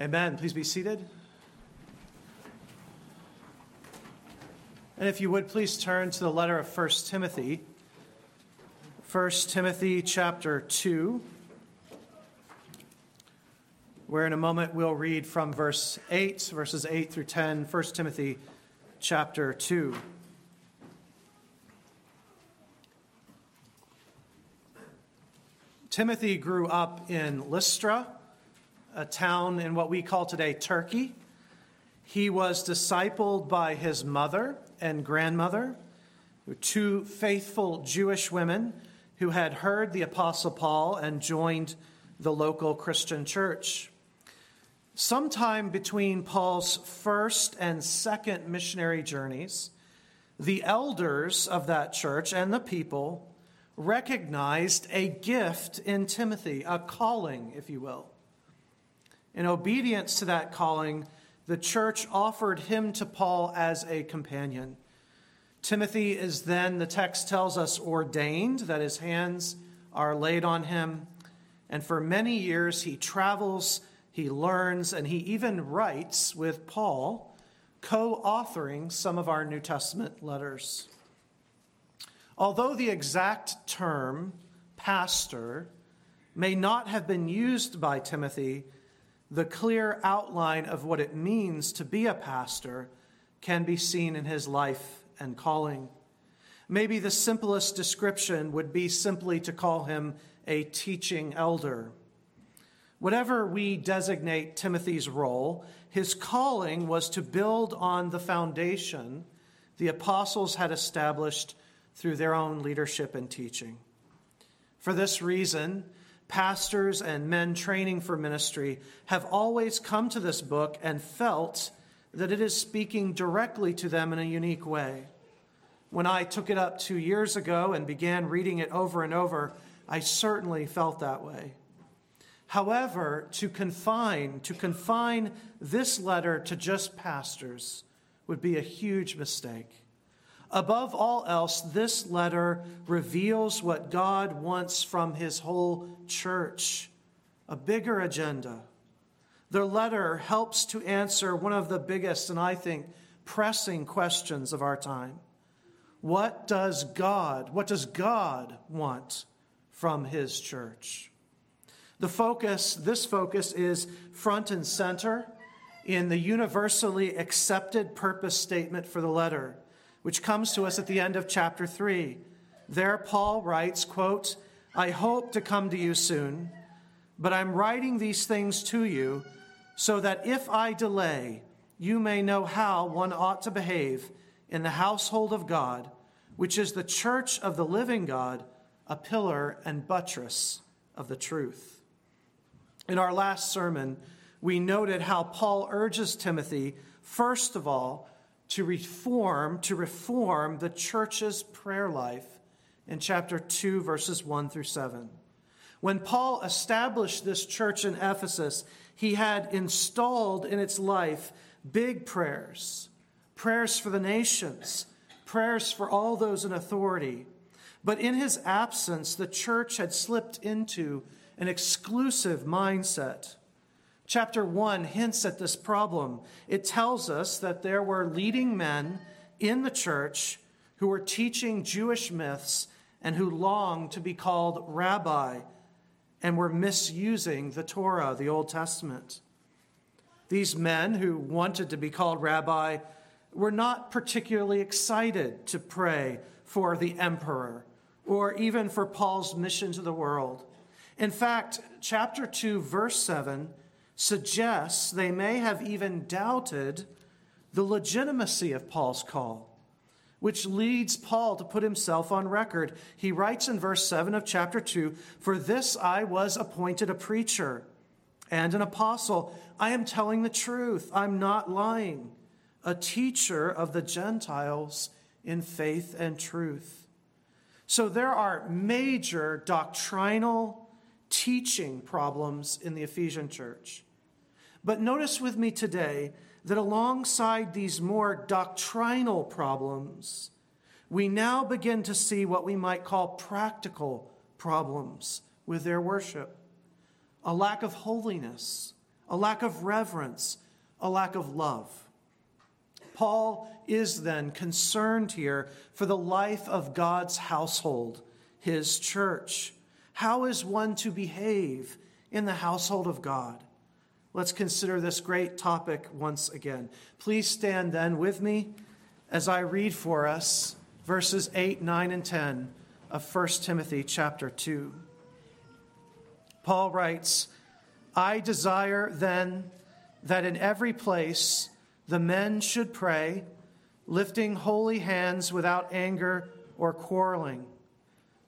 Amen. Please be seated. And if you would please turn to the letter of 1 Timothy. 1 Timothy chapter 2, where in a moment we'll read from verse 8, verses 8 through 10, 1 Timothy chapter 2. Timothy grew up in Lystra, a town in what we call today Turkey. He was discipled by his mother and grandmother, two faithful Jewish women who had heard the Apostle Paul and joined the local Christian church. Sometime between Paul's first and second missionary journeys, the elders of that church and the people recognized a gift in Timothy, a calling, if you will. In obedience to that calling, the church offered him to Paul as a companion. Timothy is then, the text tells us, ordained, that his hands are laid on him. And for many years, he travels, he learns, and he even writes with Paul, co authoring some of our New Testament letters. Although the exact term, pastor, may not have been used by Timothy, the clear outline of what it means to be a pastor can be seen in his life and calling. Maybe the simplest description would be simply to call him a teaching elder. Whatever we designate Timothy's role, his calling was to build on the foundation the apostles had established through their own leadership and teaching. For this reason, pastors and men training for ministry have always come to this book and felt that it is speaking directly to them in a unique way. When I took it up two years ago and began reading it over and over, I certainly felt that way. However, to confine, to confine this letter to just pastors would be a huge mistake. Above all else, this letter reveals what God wants from his whole church a bigger agenda. The letter helps to answer one of the biggest and I think pressing questions of our time. What does God, what does God want from his church? The focus, this focus is front and center in the universally accepted purpose statement for the letter which comes to us at the end of chapter 3. There, Paul writes, quote, I hope to come to you soon, but I'm writing these things to you so that if I delay, you may know how one ought to behave in the household of God, which is the church of the living God, a pillar and buttress of the truth. In our last sermon, we noted how Paul urges Timothy, first of all, to reform, to reform the church's prayer life in chapter 2, verses 1 through 7. When Paul established this church in Ephesus, he had installed in its life big prayers, prayers for the nations, prayers for all those in authority. But in his absence, the church had slipped into an exclusive mindset Chapter 1 hints at this problem. It tells us that there were leading men in the church who were teaching Jewish myths and who longed to be called rabbi and were misusing the Torah, the Old Testament. These men who wanted to be called rabbi were not particularly excited to pray for the emperor or even for Paul's mission to the world. In fact, chapter 2, verse 7 suggests they may have even doubted the legitimacy of Paul's call, which leads Paul to put himself on record. He writes in verse 7 of chapter 2 For this I was appointed a preacher and an apostle. I am telling the truth, I'm not lying, a teacher of the Gentiles in faith and truth. So there are major doctrinal teaching problems in the Ephesian church. But notice with me today that alongside these more doctrinal problems, we now begin to see what we might call practical problems with their worship a lack of holiness, a lack of reverence, a lack of love. Paul is then concerned here for the life of God's household, his church. How is one to behave in the household of God? Let's consider this great topic once again. Please stand then with me as I read for us verses 8, 9, and 10 of 1 Timothy chapter 2. Paul writes, I desire then that in every place the men should pray, lifting holy hands without anger or quarreling.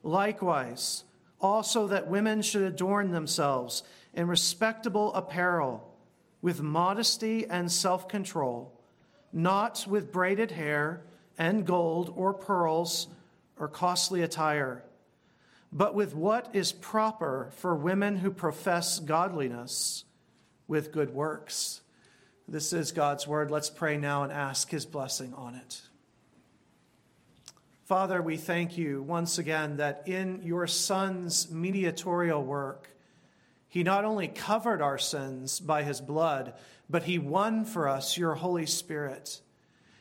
Likewise, also that women should adorn themselves in respectable apparel, with modesty and self control, not with braided hair and gold or pearls or costly attire, but with what is proper for women who profess godliness with good works. This is God's word. Let's pray now and ask his blessing on it. Father, we thank you once again that in your Son's mediatorial work, he not only covered our sins by his blood, but he won for us your Holy Spirit.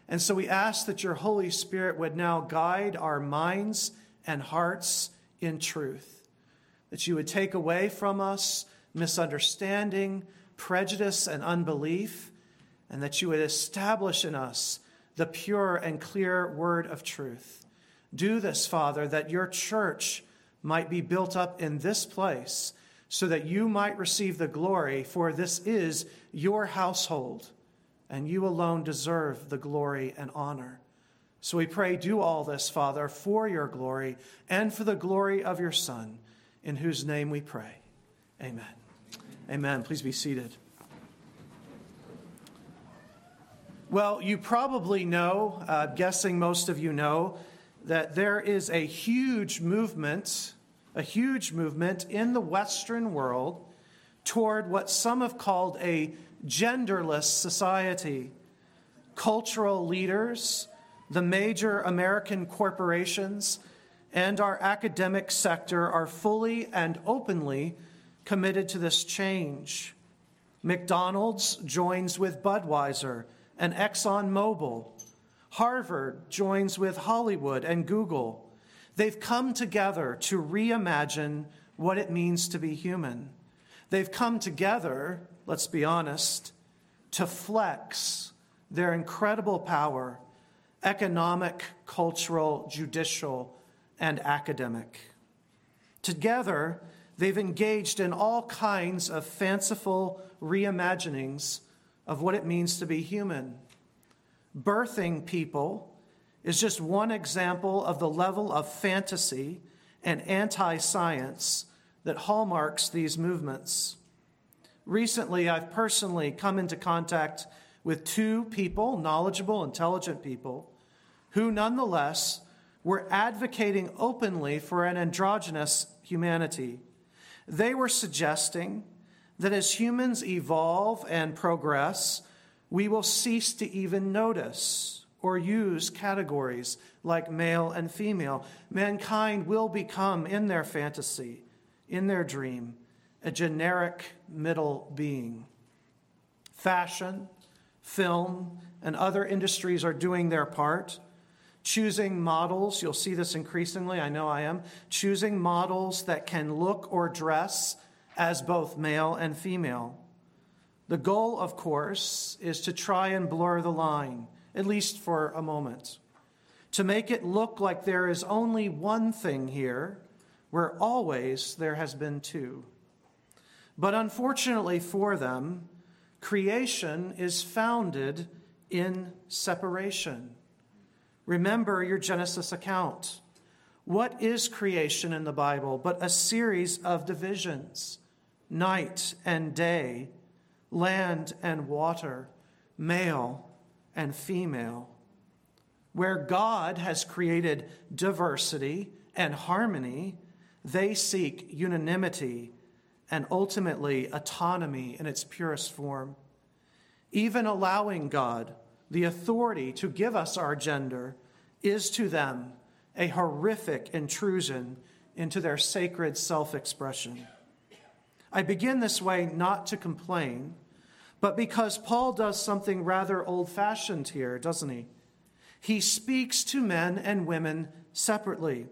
And so we ask that your Holy Spirit would now guide our minds and hearts in truth, that you would take away from us misunderstanding, prejudice, and unbelief and that you would establish in us the pure and clear word of truth. Do this, Father, that your church might be built up in this place, so that you might receive the glory, for this is your household, and you alone deserve the glory and honor. So we pray, do all this, Father, for your glory and for the glory of your Son, in whose name we pray. Amen. Amen. Please be seated. Well, you probably know, uh, guessing most of you know, that there is a huge movement, a huge movement in the Western world toward what some have called a genderless society. Cultural leaders, the major American corporations, and our academic sector are fully and openly committed to this change. McDonald's joins with Budweiser and ExxonMobil. Harvard joins with Hollywood and Google. They've come together to reimagine what it means to be human. They've come together, let's be honest, to flex their incredible power economic, cultural, judicial, and academic. Together, they've engaged in all kinds of fanciful reimaginings of what it means to be human. Birthing people is just one example of the level of fantasy and anti science that hallmarks these movements. Recently, I've personally come into contact with two people, knowledgeable, intelligent people, who nonetheless were advocating openly for an androgynous humanity. They were suggesting that as humans evolve and progress, we will cease to even notice or use categories like male and female. Mankind will become, in their fantasy, in their dream, a generic middle being. Fashion, film, and other industries are doing their part. Choosing models, you'll see this increasingly, I know I am, choosing models that can look or dress as both male and female. The goal, of course, is to try and blur the line, at least for a moment, to make it look like there is only one thing here, where always there has been two. But unfortunately for them, creation is founded in separation. Remember your Genesis account. What is creation in the Bible but a series of divisions? night and day, land and water, male and female. Where God has created diversity and harmony, they seek unanimity and ultimately autonomy in its purest form. Even allowing God the authority to give us our gender is to them a horrific intrusion into their sacred self expression. I begin this way not to complain, but because Paul does something rather old fashioned here, doesn't he? He speaks to men and women separately.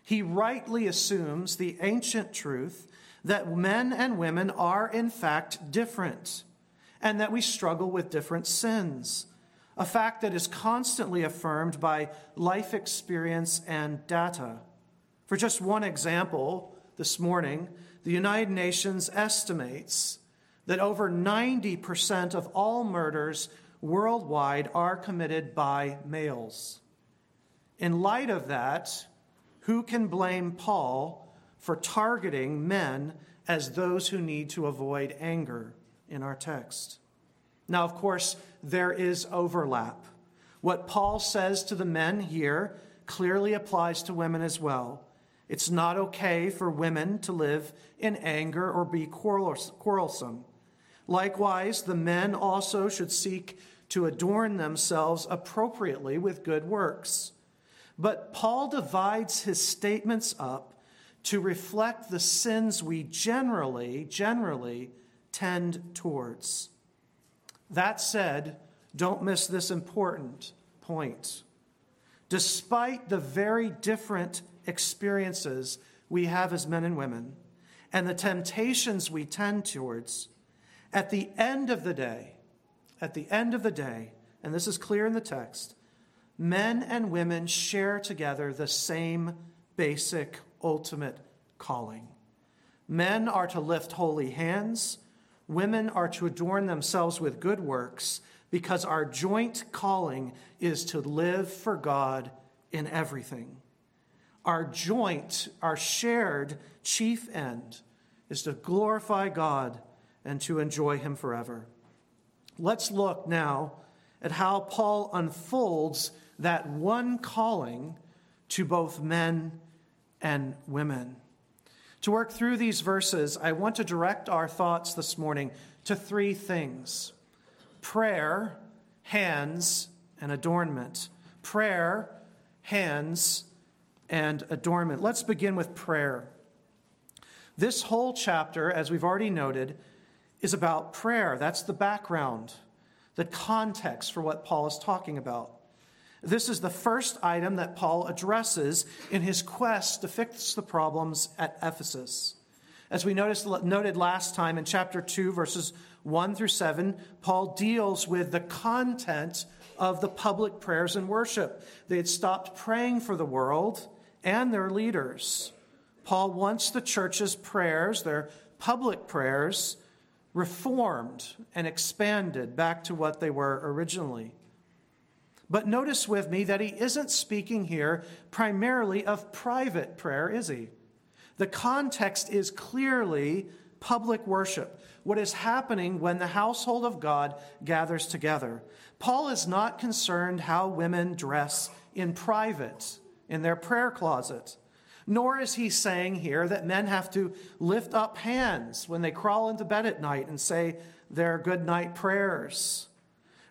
He rightly assumes the ancient truth that men and women are, in fact, different and that we struggle with different sins, a fact that is constantly affirmed by life experience and data. For just one example, this morning, the United Nations estimates that over 90% of all murders worldwide are committed by males. In light of that, who can blame Paul for targeting men as those who need to avoid anger? in our text. Now, of course, there is overlap. What Paul says to the men here clearly applies to women as well. It's not okay for women to live in anger or be quarrelsome. Likewise, the men also should seek to adorn themselves appropriately with good works. But Paul divides his statements up to reflect the sins we generally, generally tend towards. That said, don't miss this important point. Despite the very different experiences we have as men and women and the temptations we tend towards, at the end of the day, at the end of the day, and this is clear in the text, men and women share together the same basic ultimate calling. Men are to lift holy hands Women are to adorn themselves with good works because our joint calling is to live for God in everything. Our joint, our shared chief end is to glorify God and to enjoy Him forever. Let's look now at how Paul unfolds that one calling to both men and women. To work through these verses, I want to direct our thoughts this morning to three things prayer, hands, and adornment. Prayer, hands, and adornment. Let's begin with prayer. This whole chapter, as we've already noted, is about prayer. That's the background, the context for what Paul is talking about. This is the first item that Paul addresses in his quest to fix the problems at Ephesus. As we noticed, noted last time in chapter 2, verses 1 through 7, Paul deals with the content of the public prayers and worship. They had stopped praying for the world and their leaders. Paul wants the church's prayers, their public prayers, reformed and expanded back to what they were originally. But notice with me that he isn't speaking here primarily of private prayer, is he? The context is clearly public worship, what is happening when the household of God gathers together. Paul is not concerned how women dress in private, in their prayer closet. Nor is he saying here that men have to lift up hands when they crawl into bed at night and say their good night prayers.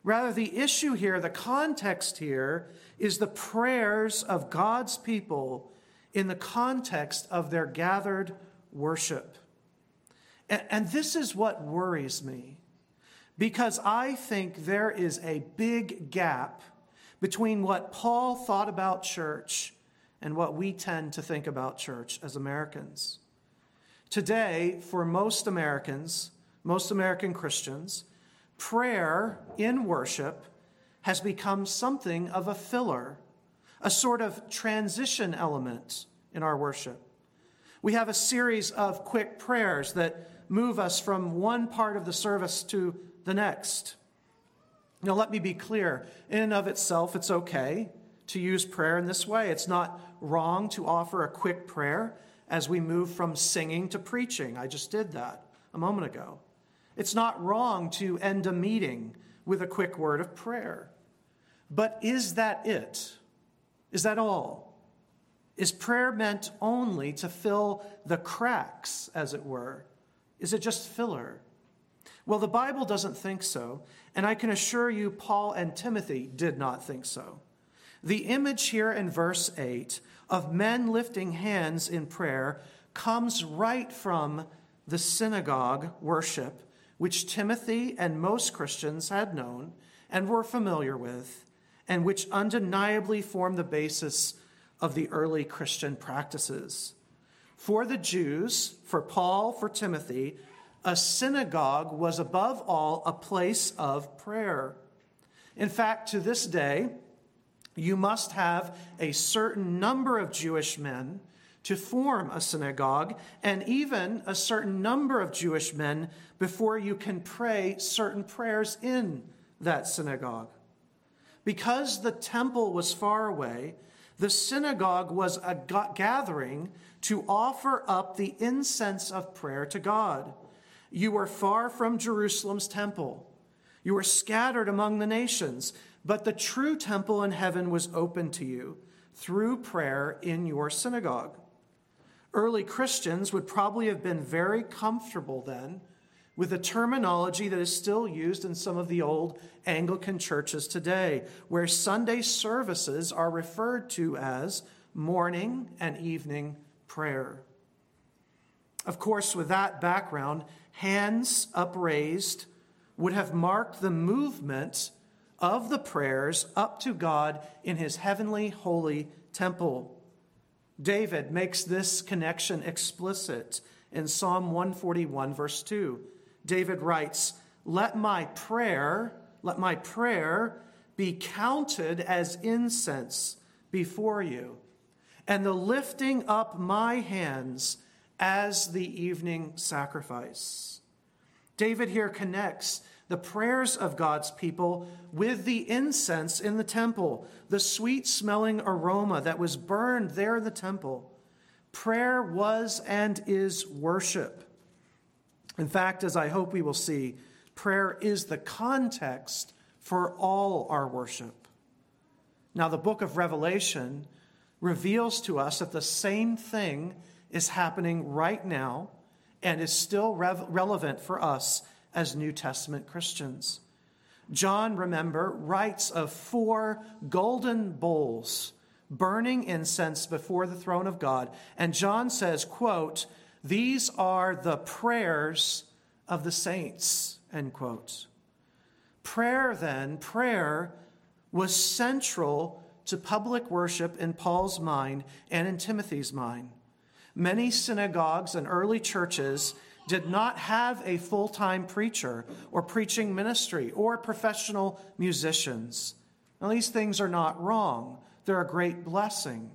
Rather, the issue here, the context here, is the prayers of God's people in the context of their gathered worship. And, this is what worries me, because I think there is a big gap between what Paul thought about church and what we tend to think about church as Americans. Today, for most Americans, most American Christians, prayer in worship has become something of a filler, a sort of transition element in our worship. We have a series of quick prayers that move us from one part of the service to the next. Now, let me be clear in and of itself, it's okay to use prayer in this way. It's not wrong to offer a quick prayer as we move from singing to preaching. I just did that a moment ago. It's not wrong to end a meeting with a quick word of prayer. But is that it? Is that all? Is prayer meant only to fill the cracks, as it were? Is it just filler? Well, the Bible doesn't think so, and I can assure you Paul and Timothy did not think so. The image here in verse 8 of men lifting hands in prayer comes right from the synagogue worship which Timothy and most Christians had known and were familiar with, and which undeniably formed the basis of the early Christian practices. For the Jews, for Paul, for Timothy, a synagogue was above all a place of prayer. In fact, to this day, you must have a certain number of Jewish men to form a synagogue, and even a certain number of Jewish men before you can pray certain prayers in that synagogue. Because the temple was far away, the synagogue was a gathering to offer up the incense of prayer to God. You were far from Jerusalem's temple. You were scattered among the nations, but the true temple in heaven was open to you through prayer in your synagogue. Early Christians would probably have been very comfortable then with a terminology that is still used in some of the old Anglican churches today, where Sunday services are referred to as morning and evening prayer. Of course, with that background, hands upraised would have marked the movement of the prayers up to God in his heavenly holy temple. David makes this connection explicit in Psalm 141, verse 2. David writes, Let my prayer, let my prayer be counted as incense before you, and the lifting up my hands as the evening sacrifice. David here connects the prayers of God's people with the incense in the temple, the sweet smelling aroma that was burned there in the temple. Prayer was and is worship. In fact, as I hope we will see, prayer is the context for all our worship. Now, the book of Revelation reveals to us that the same thing is happening right now and is still rev- relevant for us as New Testament Christians. John, remember, writes of four golden bowls burning incense before the throne of God. And John says, quote, these are the prayers of the saints, end quote. Prayer, then, prayer was central to public worship in Paul's mind and in Timothy's mind. Many synagogues and early churches did not have a full time preacher or preaching ministry or professional musicians. Now, these things are not wrong, they're a great blessing.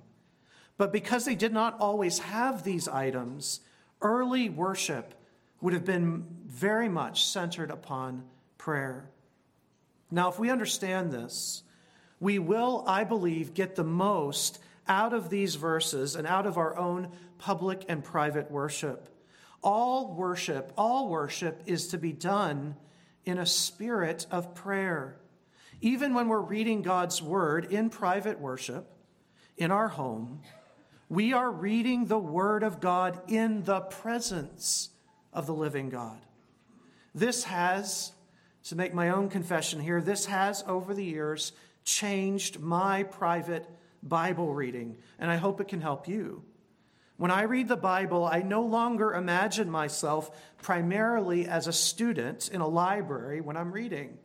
But because they did not always have these items, early worship would have been very much centered upon prayer. Now, if we understand this, we will, I believe, get the most out of these verses and out of our own public and private worship. All worship, all worship is to be done in a spirit of prayer. Even when we're reading God's word in private worship, in our home, we are reading the word of God in the presence of the living God. This has, to make my own confession here, this has over the years changed my private Bible reading, and I hope it can help you. When I read the Bible, I no longer imagine myself primarily as a student in a library when I'm reading.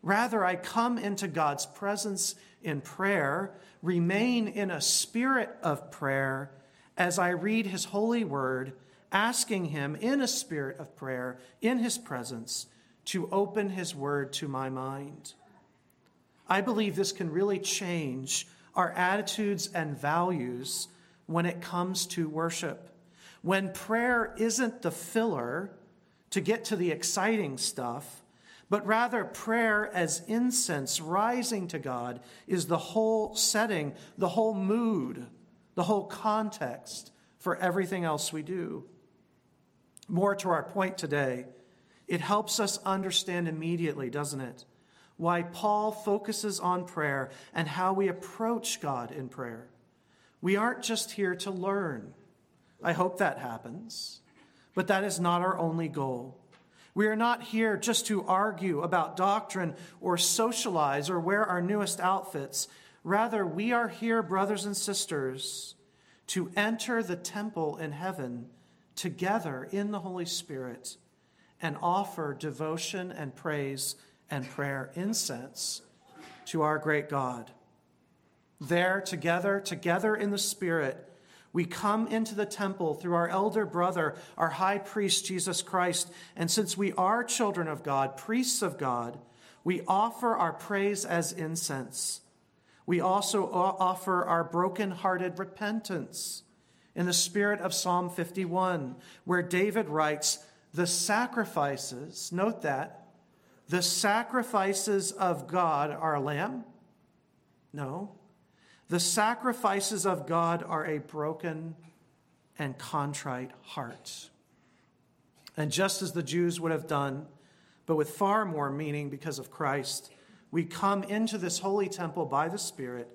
Rather, I come into God's presence in prayer, remain in a spirit of prayer as I read His holy word, asking Him in a spirit of prayer, in His presence, to open His word to my mind. I believe this can really change our attitudes and values when it comes to worship. When prayer isn't the filler to get to the exciting stuff, but rather prayer as incense rising to God is the whole setting, the whole mood, the whole context for everything else we do. More to our point today, it helps us understand immediately, doesn't it? Why Paul focuses on prayer and how we approach God in prayer. We aren't just here to learn. I hope that happens. But that is not our only goal. We are not here just to argue about doctrine or socialize or wear our newest outfits. Rather, we are here, brothers and sisters, to enter the temple in heaven together in the Holy Spirit and offer devotion and praise and prayer incense to our great God. There, together, together in the Spirit, we come into the temple through our elder brother, our high priest, Jesus Christ. And since we are children of God, priests of God, we offer our praise as incense. We also offer our broken-hearted repentance in the spirit of Psalm 51, where David writes, The sacrifices, note that, the sacrifices of God are a lamb? No. The sacrifices of God are a broken and contrite heart. And just as the Jews would have done, but with far more meaning because of Christ, we come into this holy temple by the Spirit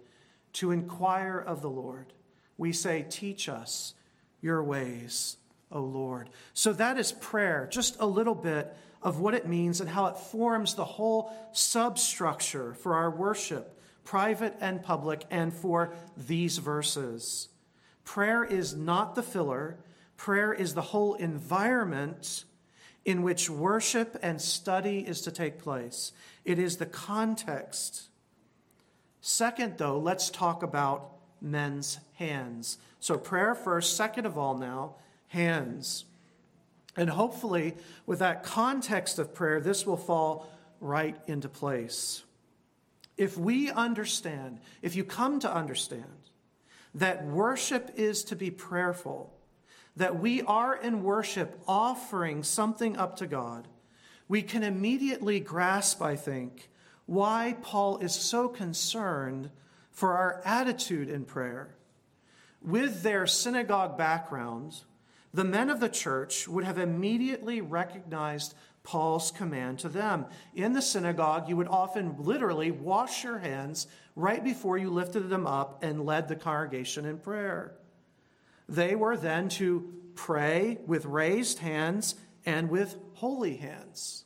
to inquire of the Lord. We say, Teach us your ways, O Lord. So that is prayer, just a little bit of what it means and how it forms the whole substructure for our worship private and public, and for these verses. Prayer is not the filler, prayer is the whole environment in which worship and study is to take place. It is the context. Second, though, let's talk about men's hands. So, prayer first, second of all, now, hands. And hopefully, with that context of prayer, this will fall right into place if we understand, if you come to understand that worship is to be prayerful, that we are in worship offering something up to God, we can immediately grasp, I think, why Paul is so concerned for our attitude in prayer. With their synagogue background, the men of the church would have immediately recognized Paul's command to them. In the synagogue, you would often literally wash your hands right before you lifted them up and led the congregation in prayer. They were then to pray with raised hands and with holy hands.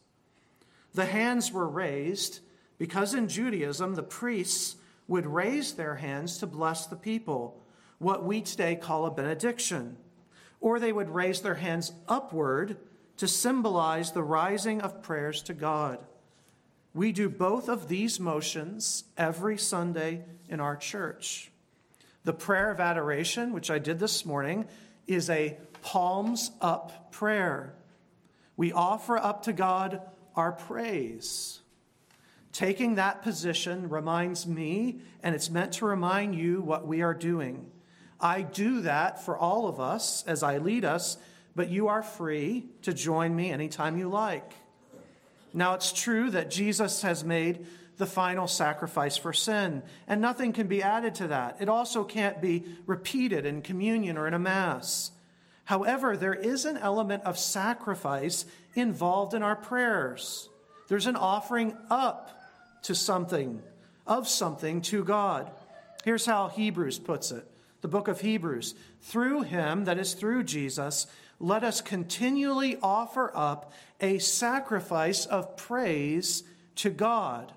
The hands were raised because in Judaism, the priests would raise their hands to bless the people, what we today call a benediction. Or they would raise their hands upward to symbolize the rising of prayers to God. We do both of these motions every Sunday in our church. The prayer of adoration, which I did this morning, is a palms up prayer. We offer up to God our praise. Taking that position reminds me, and it's meant to remind you what we are doing. I do that for all of us as I lead us but you are free to join me anytime you like. Now, it's true that Jesus has made the final sacrifice for sin, and nothing can be added to that. It also can't be repeated in communion or in a Mass. However, there is an element of sacrifice involved in our prayers. There's an offering up to something, of something to God. Here's how Hebrews puts it the book of Hebrews. Through him, that is through Jesus, let us continually offer up a sacrifice of praise to God.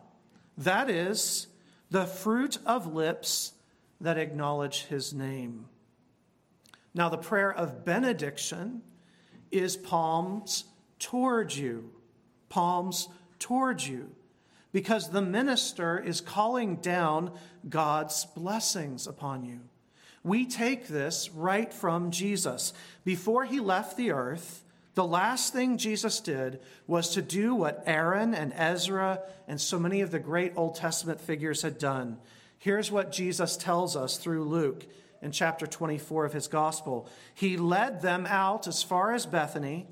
That is the fruit of lips that acknowledge his name. Now, the prayer of benediction is palms towards you, palms towards you, because the minister is calling down God's blessings upon you. We take this right from Jesus. Before he left the earth, the last thing Jesus did was to do what Aaron and Ezra and so many of the great Old Testament figures had done. Here's what Jesus tells us through Luke in chapter 24 of his gospel. He led them out as far as Bethany,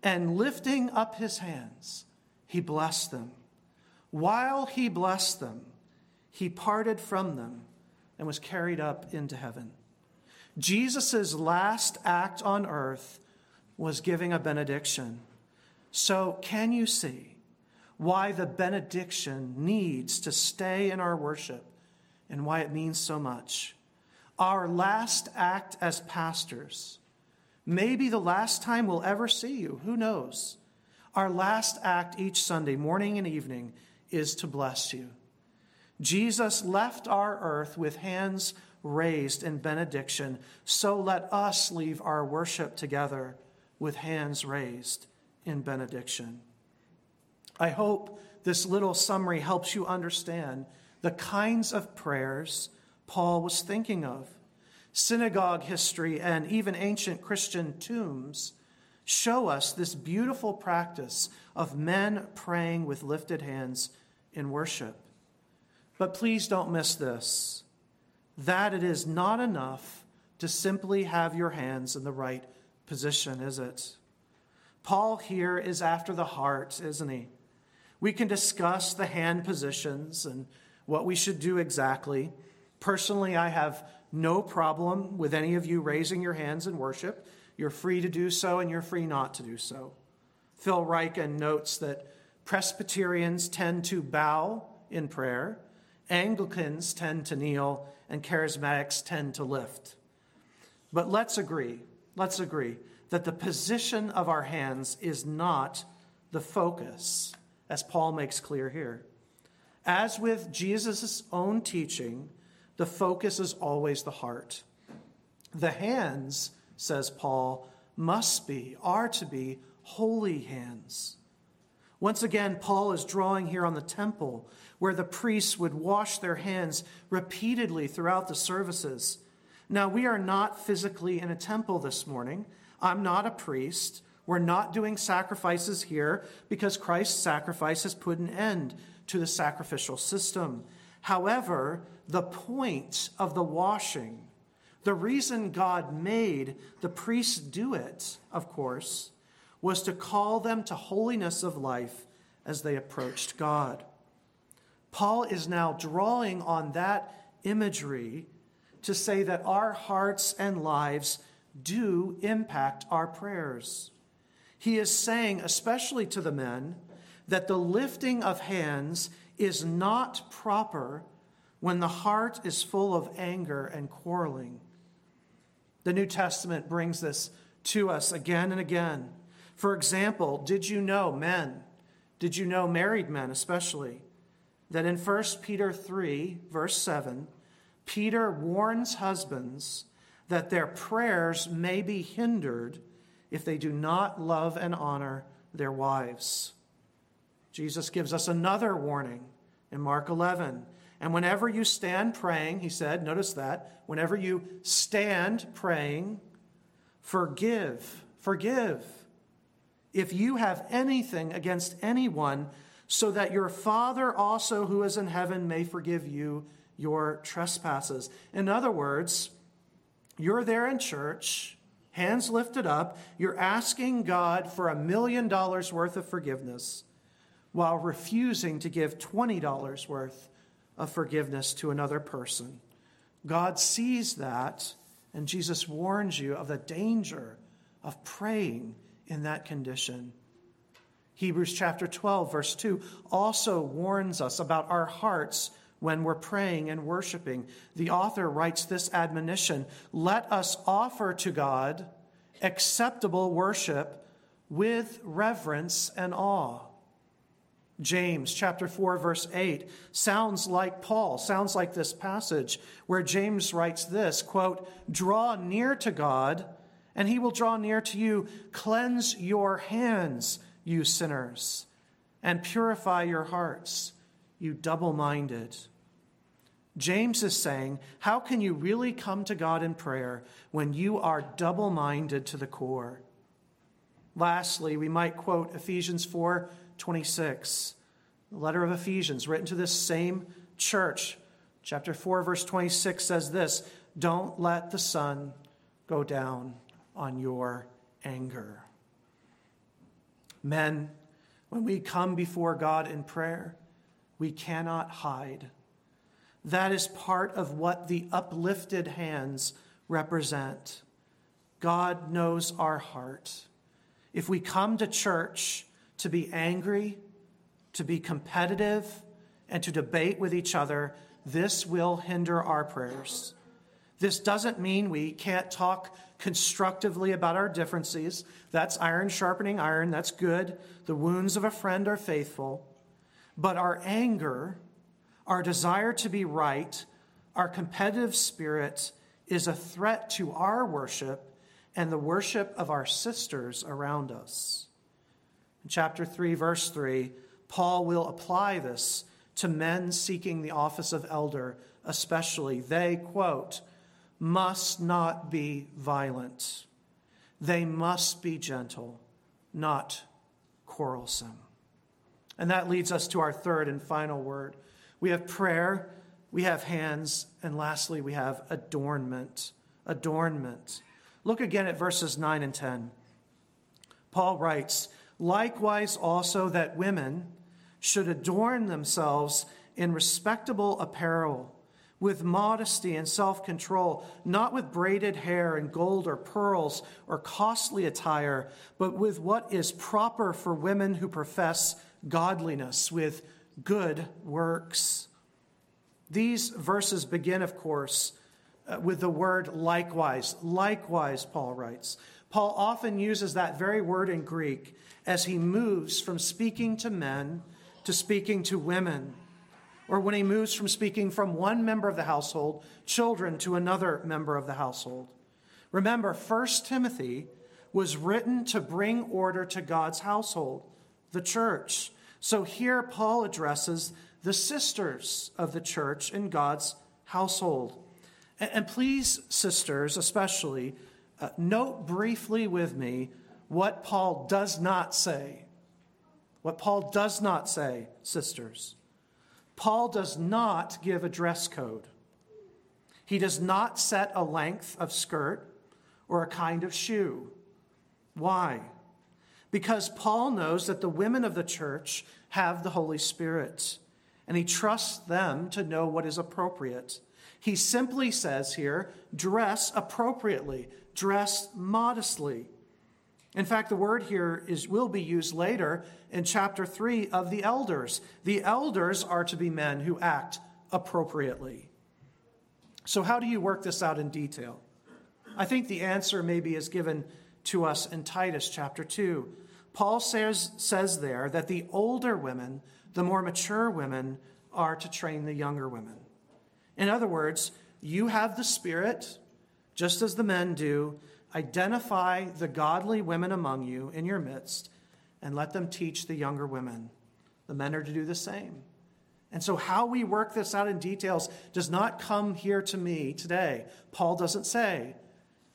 and lifting up his hands, he blessed them. While he blessed them, he parted from them and was carried up into heaven. Jesus' last act on earth was giving a benediction. So, can you see why the benediction needs to stay in our worship and why it means so much? Our last act as pastors, maybe the last time we'll ever see you, who knows? Our last act each Sunday, morning and evening, is to bless you. Jesus left our earth with hands raised in benediction. So let us leave our worship together with hands raised in benediction. I hope this little summary helps you understand the kinds of prayers Paul was thinking of. Synagogue history and even ancient Christian tombs show us this beautiful practice of men praying with lifted hands in worship. But please don't miss this that it is not enough to simply have your hands in the right position, is it? Paul here is after the heart, isn't he? We can discuss the hand positions and what we should do exactly. Personally, I have no problem with any of you raising your hands in worship. You're free to do so and you're free not to do so. Phil Ryken notes that Presbyterians tend to bow in prayer, Anglicans tend to kneel, and charismatics tend to lift. But let's agree, let's agree that the position of our hands is not the focus, as Paul makes clear here. As with Jesus' own teaching, the focus is always the heart. The hands, says Paul, must be, are to be holy hands. Once again, Paul is drawing here on the temple where the priests would wash their hands repeatedly throughout the services. Now, we are not physically in a temple this morning. I'm not a priest. We're not doing sacrifices here because Christ's sacrifice has put an end to the sacrificial system. However, the point of the washing, the reason God made the priests do it, of course, was to call them to holiness of life as they approached God. Paul is now drawing on that imagery to say that our hearts and lives do impact our prayers. He is saying, especially to the men, that the lifting of hands is not proper when the heart is full of anger and quarreling. The New Testament brings this to us again and again. For example, did you know, men, did you know, married men especially, that in 1 Peter 3, verse 7, Peter warns husbands that their prayers may be hindered if they do not love and honor their wives. Jesus gives us another warning in Mark 11. And whenever you stand praying, he said, notice that, whenever you stand praying, forgive, forgive. If you have anything against anyone, so that your Father also who is in heaven may forgive you your trespasses. In other words, you're there in church, hands lifted up, you're asking God for a million dollars worth of forgiveness while refusing to give $20 worth of forgiveness to another person. God sees that, and Jesus warns you of the danger of praying in that condition. Hebrews chapter 12, verse 2 also warns us about our hearts when we're praying and worshiping. The author writes this admonition Let us offer to God acceptable worship with reverence and awe. James chapter 4 verse 8 sounds like Paul, sounds like this passage where James writes this, quote, "Draw near to God, and he will draw near to you. Cleanse your hands, you sinners, and purify your hearts, you double-minded." James is saying, how can you really come to God in prayer when you are double-minded to the core? Lastly, we might quote Ephesians 4 26, the letter of Ephesians, written to this same church. Chapter 4, verse 26 says this Don't let the sun go down on your anger. Men, when we come before God in prayer, we cannot hide. That is part of what the uplifted hands represent. God knows our heart. If we come to church to be angry, to be competitive, and to debate with each other, this will hinder our prayers. This doesn't mean we can't talk constructively about our differences. That's iron sharpening iron, that's good. The wounds of a friend are faithful. But our anger, our desire to be right, our competitive spirit is a threat to our worship and the worship of our sisters around us. In chapter 3, verse 3, Paul will apply this to men seeking the office of elder, especially. They, quote, must not be violent. They must be gentle, not quarrelsome. And that leads us to our third and final word. We have prayer, we have hands, and lastly, we have adornment. Adornment. Look again at verses 9 and 10. Paul writes, Likewise, also that women should adorn themselves in respectable apparel, with modesty and self control, not with braided hair and gold or pearls or costly attire, but with what is proper for women who profess godliness, with good works. These verses begin, of course, uh, with the word likewise. Likewise, Paul writes. Paul often uses that very word in Greek as he moves from speaking to men to speaking to women, or when he moves from speaking from one member of the household, children, to another member of the household. Remember, 1 Timothy was written to bring order to God's household, the church. So here Paul addresses the sisters of the church in God's household. And please, sisters, especially, uh, note briefly with me what Paul does not say. What Paul does not say, sisters. Paul does not give a dress code. He does not set a length of skirt or a kind of shoe. Why? Because Paul knows that the women of the church have the Holy Spirit, and he trusts them to know what is appropriate. He simply says here dress appropriately, dress modestly. In fact, the word here is, will be used later in chapter 3 of the elders. The elders are to be men who act appropriately. So, how do you work this out in detail? I think the answer maybe is given to us in Titus chapter 2. Paul says, says there that the older women, the more mature women, are to train the younger women. In other words, you have the Spirit, just as the men do, Identify the godly women among you in your midst and let them teach the younger women. The men are to do the same. And so, how we work this out in details does not come here to me today. Paul doesn't say.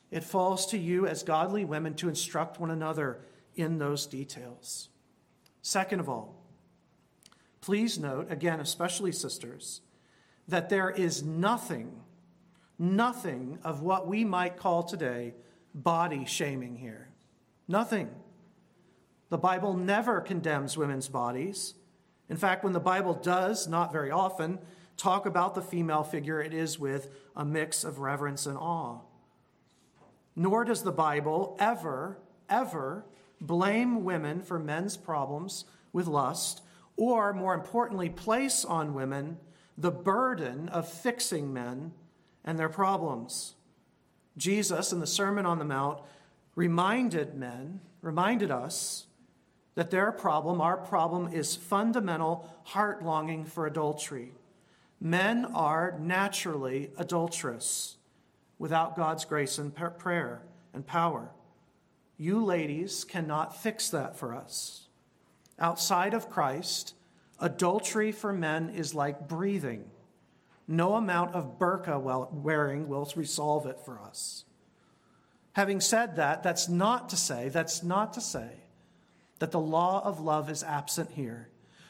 It falls to you as godly women to instruct one another in those details. Second of all, please note, again, especially sisters, that there is nothing, nothing of what we might call today body shaming here. Nothing. The Bible never condemns women's bodies. In fact, when the Bible does, not very often, talk about the female figure, it is with a mix of reverence and awe. Nor does the Bible ever, ever blame women for men's problems with lust, or more importantly, place on women the burden of fixing men and their problems. Jesus, in the Sermon on the Mount, reminded men, reminded us that their problem, our problem, is fundamental heart longing for adultery. Men are naturally adulterous without God's grace and prayer and power. You ladies cannot fix that for us. Outside of Christ, adultery for men is like breathing. No amount of burqa wearing will resolve it for us. Having said that, that's not to say, that's not to say that the law of love is absent here.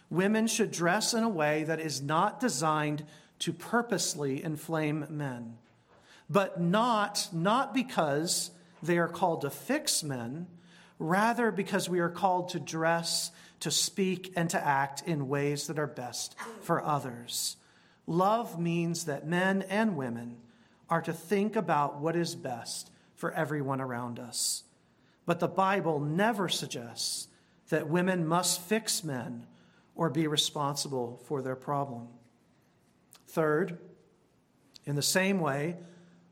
Women should dress in a way that is not designed to purposely inflame men, but not, not because they are called to fix men, rather because we are called to dress, to speak, and to act in ways that are best for others. Love means that men and women are to think about what is best for everyone around us. But the Bible never suggests that women must fix men or be responsible for their problem. Third, in the same way,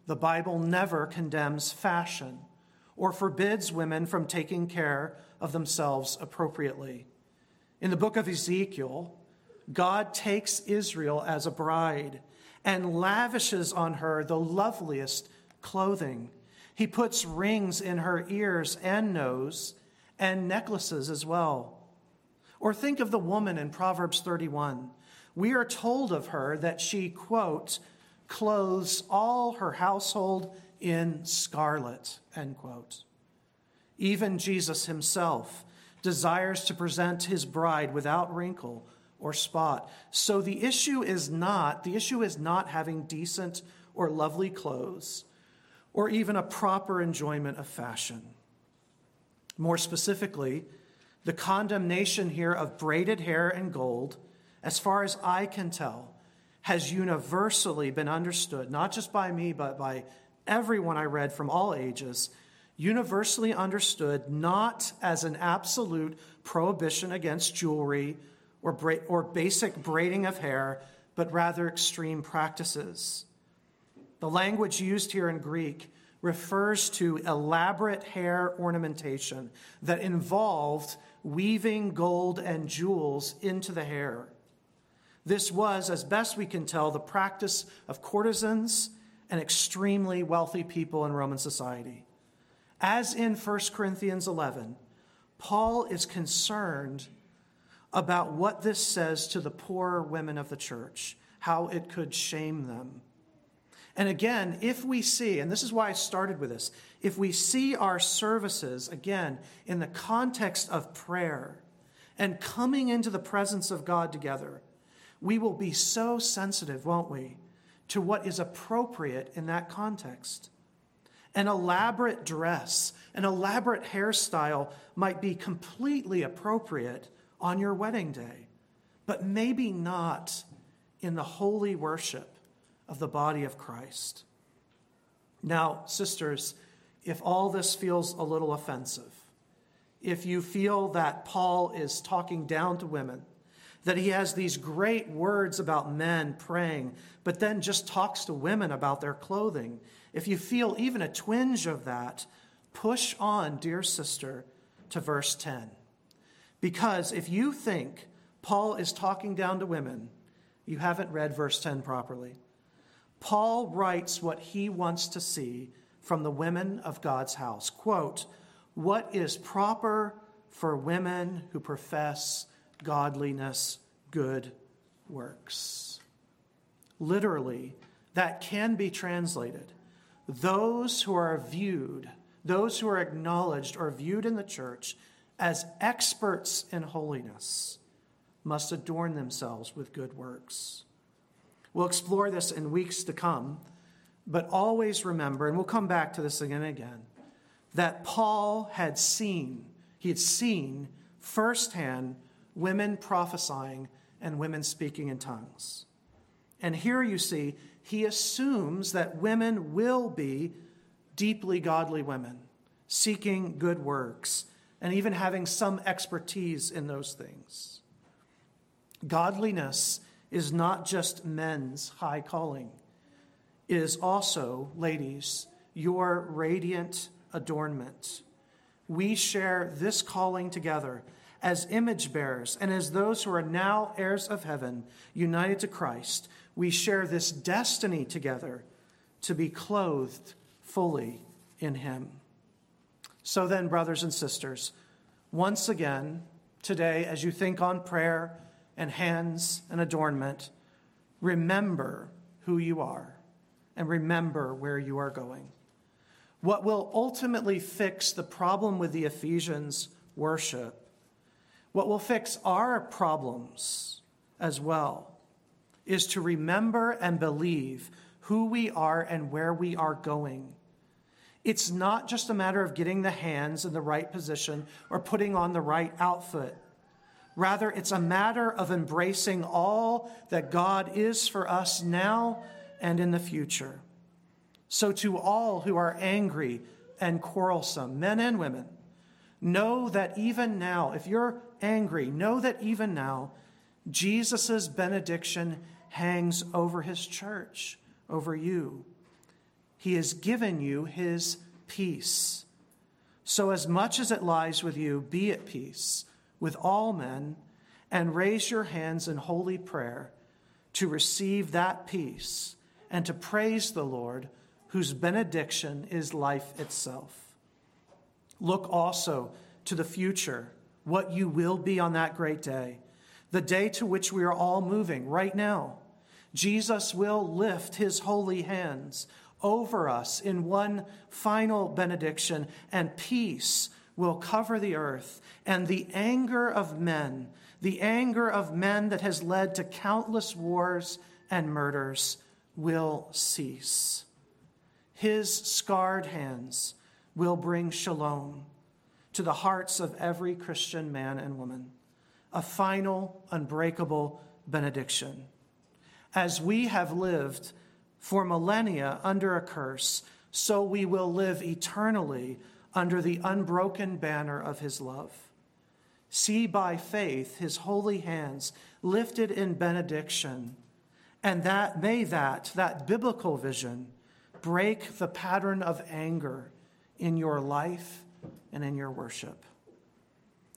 the Bible never condemns fashion or forbids women from taking care of themselves appropriately. In the book of Ezekiel, God takes Israel as a bride and lavishes on her the loveliest clothing. He puts rings in her ears and nose and necklaces as well. Or think of the woman in Proverbs 31. We are told of her that she, quote, clothes all her household in scarlet, end quote. Even Jesus himself desires to present his bride without wrinkle or spot. So the issue is not, the issue is not having decent or lovely clothes or even a proper enjoyment of fashion. More specifically, the condemnation here of braided hair and gold, as far as I can tell, has universally been understood, not just by me, but by everyone I read from all ages, universally understood not as an absolute prohibition against jewelry or, bra- or basic braiding of hair, but rather extreme practices. The language used here in Greek refers to elaborate hair ornamentation that involved weaving gold and jewels into the hair. This was, as best we can tell, the practice of courtesans and extremely wealthy people in Roman society. As in 1 Corinthians 11, Paul is concerned about what this says to the poor women of the church, how it could shame them. And again, if we see, and this is why I started with this, if we see our services, again, in the context of prayer and coming into the presence of God together, we will be so sensitive, won't we, to what is appropriate in that context. An elaborate dress, an elaborate hairstyle might be completely appropriate on your wedding day, but maybe not in the holy worship of the body of Christ. Now, sisters, if all this feels a little offensive, if you feel that Paul is talking down to women, that he has these great words about men praying, but then just talks to women about their clothing, if you feel even a twinge of that, push on, dear sister, to verse 10. Because if you think Paul is talking down to women, you haven't read verse 10 properly. Paul writes what he wants to see from the women of God's house. Quote, What is proper for women who profess godliness, good works? Literally, that can be translated. Those who are viewed, those who are acknowledged or viewed in the church as experts in holiness must adorn themselves with good works. We'll explore this in weeks to come, but always remember, and we'll come back to this again and again, that Paul had seen, he had seen firsthand women prophesying and women speaking in tongues. And here you see, he assumes that women will be deeply godly women, seeking good works, and even having some expertise in those things. Godliness is not just men's high calling, it is also, ladies, your radiant adornment. We share this calling together as image bearers and as those who are now heirs of heaven, united to Christ. We share this destiny together to be clothed fully in Him. So then, brothers and sisters, once again, today, as you think on prayer, and hands and adornment, remember who you are and remember where you are going. What will ultimately fix the problem with the Ephesians' worship, what will fix our problems as well, is to remember and believe who we are and where we are going. It's not just a matter of getting the hands in the right position or putting on the right outfit. Rather, it's a matter of embracing all that God is for us now and in the future. So, to all who are angry and quarrelsome, men and women, know that even now, if you're angry, know that even now, Jesus' benediction hangs over his church, over you. He has given you his peace. So, as much as it lies with you, be at peace with all men and raise your hands in holy prayer to receive that peace and to praise the Lord, whose benediction is life itself. Look also to the future what you will be on that great day, the day to which we are all moving right now. Jesus will lift his holy hands over us in one final benediction, and peace will cover the earth, and the anger of men, the anger of men that has led to countless wars and murders, will cease. His scarred hands will bring shalom to the hearts of every Christian man and woman, a final, unbreakable benediction. As we have lived for millennia under a curse, so we will live eternally under the unbroken banner of his love. See by faith his holy hands lifted in benediction, and that may that, that biblical vision, break the pattern of anger in your life and in your worship.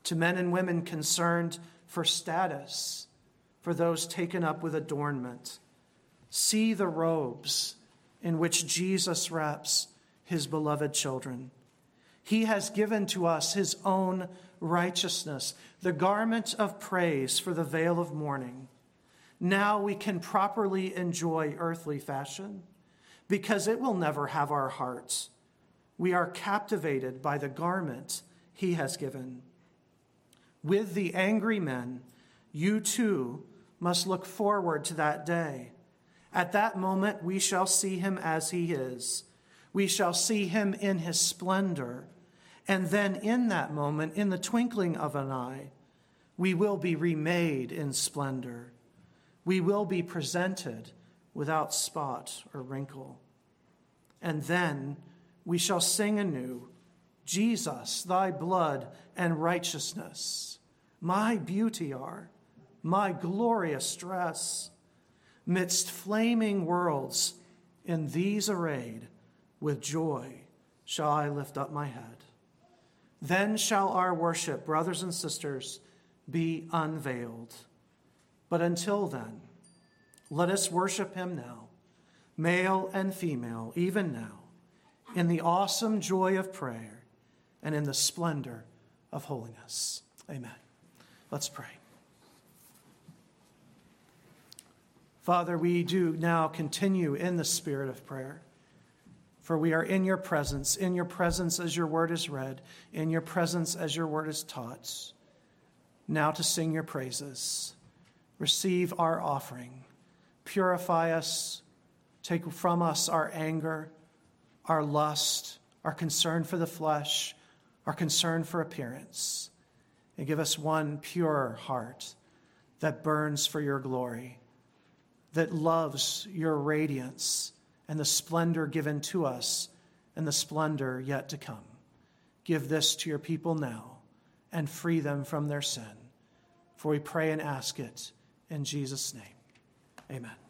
To men and women concerned for status, for those taken up with adornment, see the robes in which Jesus wraps his beloved children. He has given to us his own righteousness, the garment of praise for the veil of mourning. Now we can properly enjoy earthly fashion because it will never have our hearts. We are captivated by the garment he has given. With the angry men, you too must look forward to that day. At that moment, we shall see him as he is. We shall see him in his splendor. And then, in that moment, in the twinkling of an eye, we will be remade in splendor. We will be presented without spot or wrinkle. And then we shall sing anew Jesus, thy blood and righteousness, my beauty are, my glorious dress. Midst flaming worlds, in these arrayed, with joy shall I lift up my head. Then shall our worship, brothers and sisters, be unveiled. But until then, let us worship him now, male and female, even now, in the awesome joy of prayer and in the splendor of holiness. Amen. Let's pray. Father, we do now continue in the spirit of prayer. For we are in your presence, in your presence as your word is read, in your presence as your word is taught. Now to sing your praises. Receive our offering. Purify us. Take from us our anger, our lust, our concern for the flesh, our concern for appearance. And give us one pure heart that burns for your glory that loves your radiance and the splendor given to us and the splendor yet to come. Give this to your people now and free them from their sin. For we pray and ask it in Jesus' name. Amen.